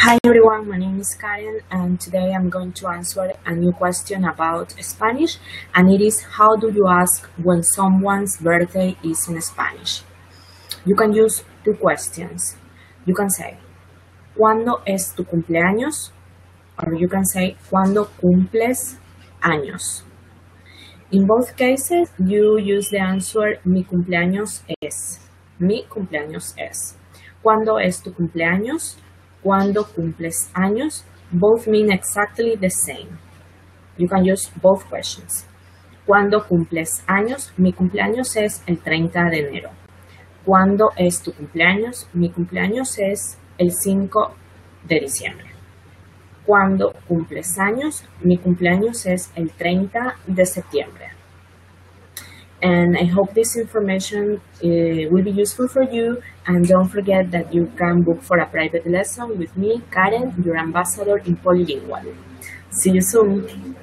Hi everyone, my name is Karen and today I'm going to answer a new question about Spanish and it is how do you ask when someone's birthday is in Spanish? You can use two questions. You can say, ¿Cuándo es tu cumpleaños? Or you can say, ¿Cuándo cumples años? In both cases, you use the answer mi cumpleaños es. Mi cumpleaños es. ¿Cuándo es tu cumpleaños? ¿Cuándo cumples años? Both mean exactly the same. You can use both questions. ¿Cuándo cumples años? Mi cumpleaños es el 30 de enero. ¿Cuándo es tu cumpleaños? Mi cumpleaños es el 5 de diciembre. ¿Cuándo cumples años? Mi cumpleaños es el 30 de septiembre. And I hope this information uh, will be useful for you. And don't forget that you can book for a private lesson with me, Karen, your ambassador in Polylingual. See you soon.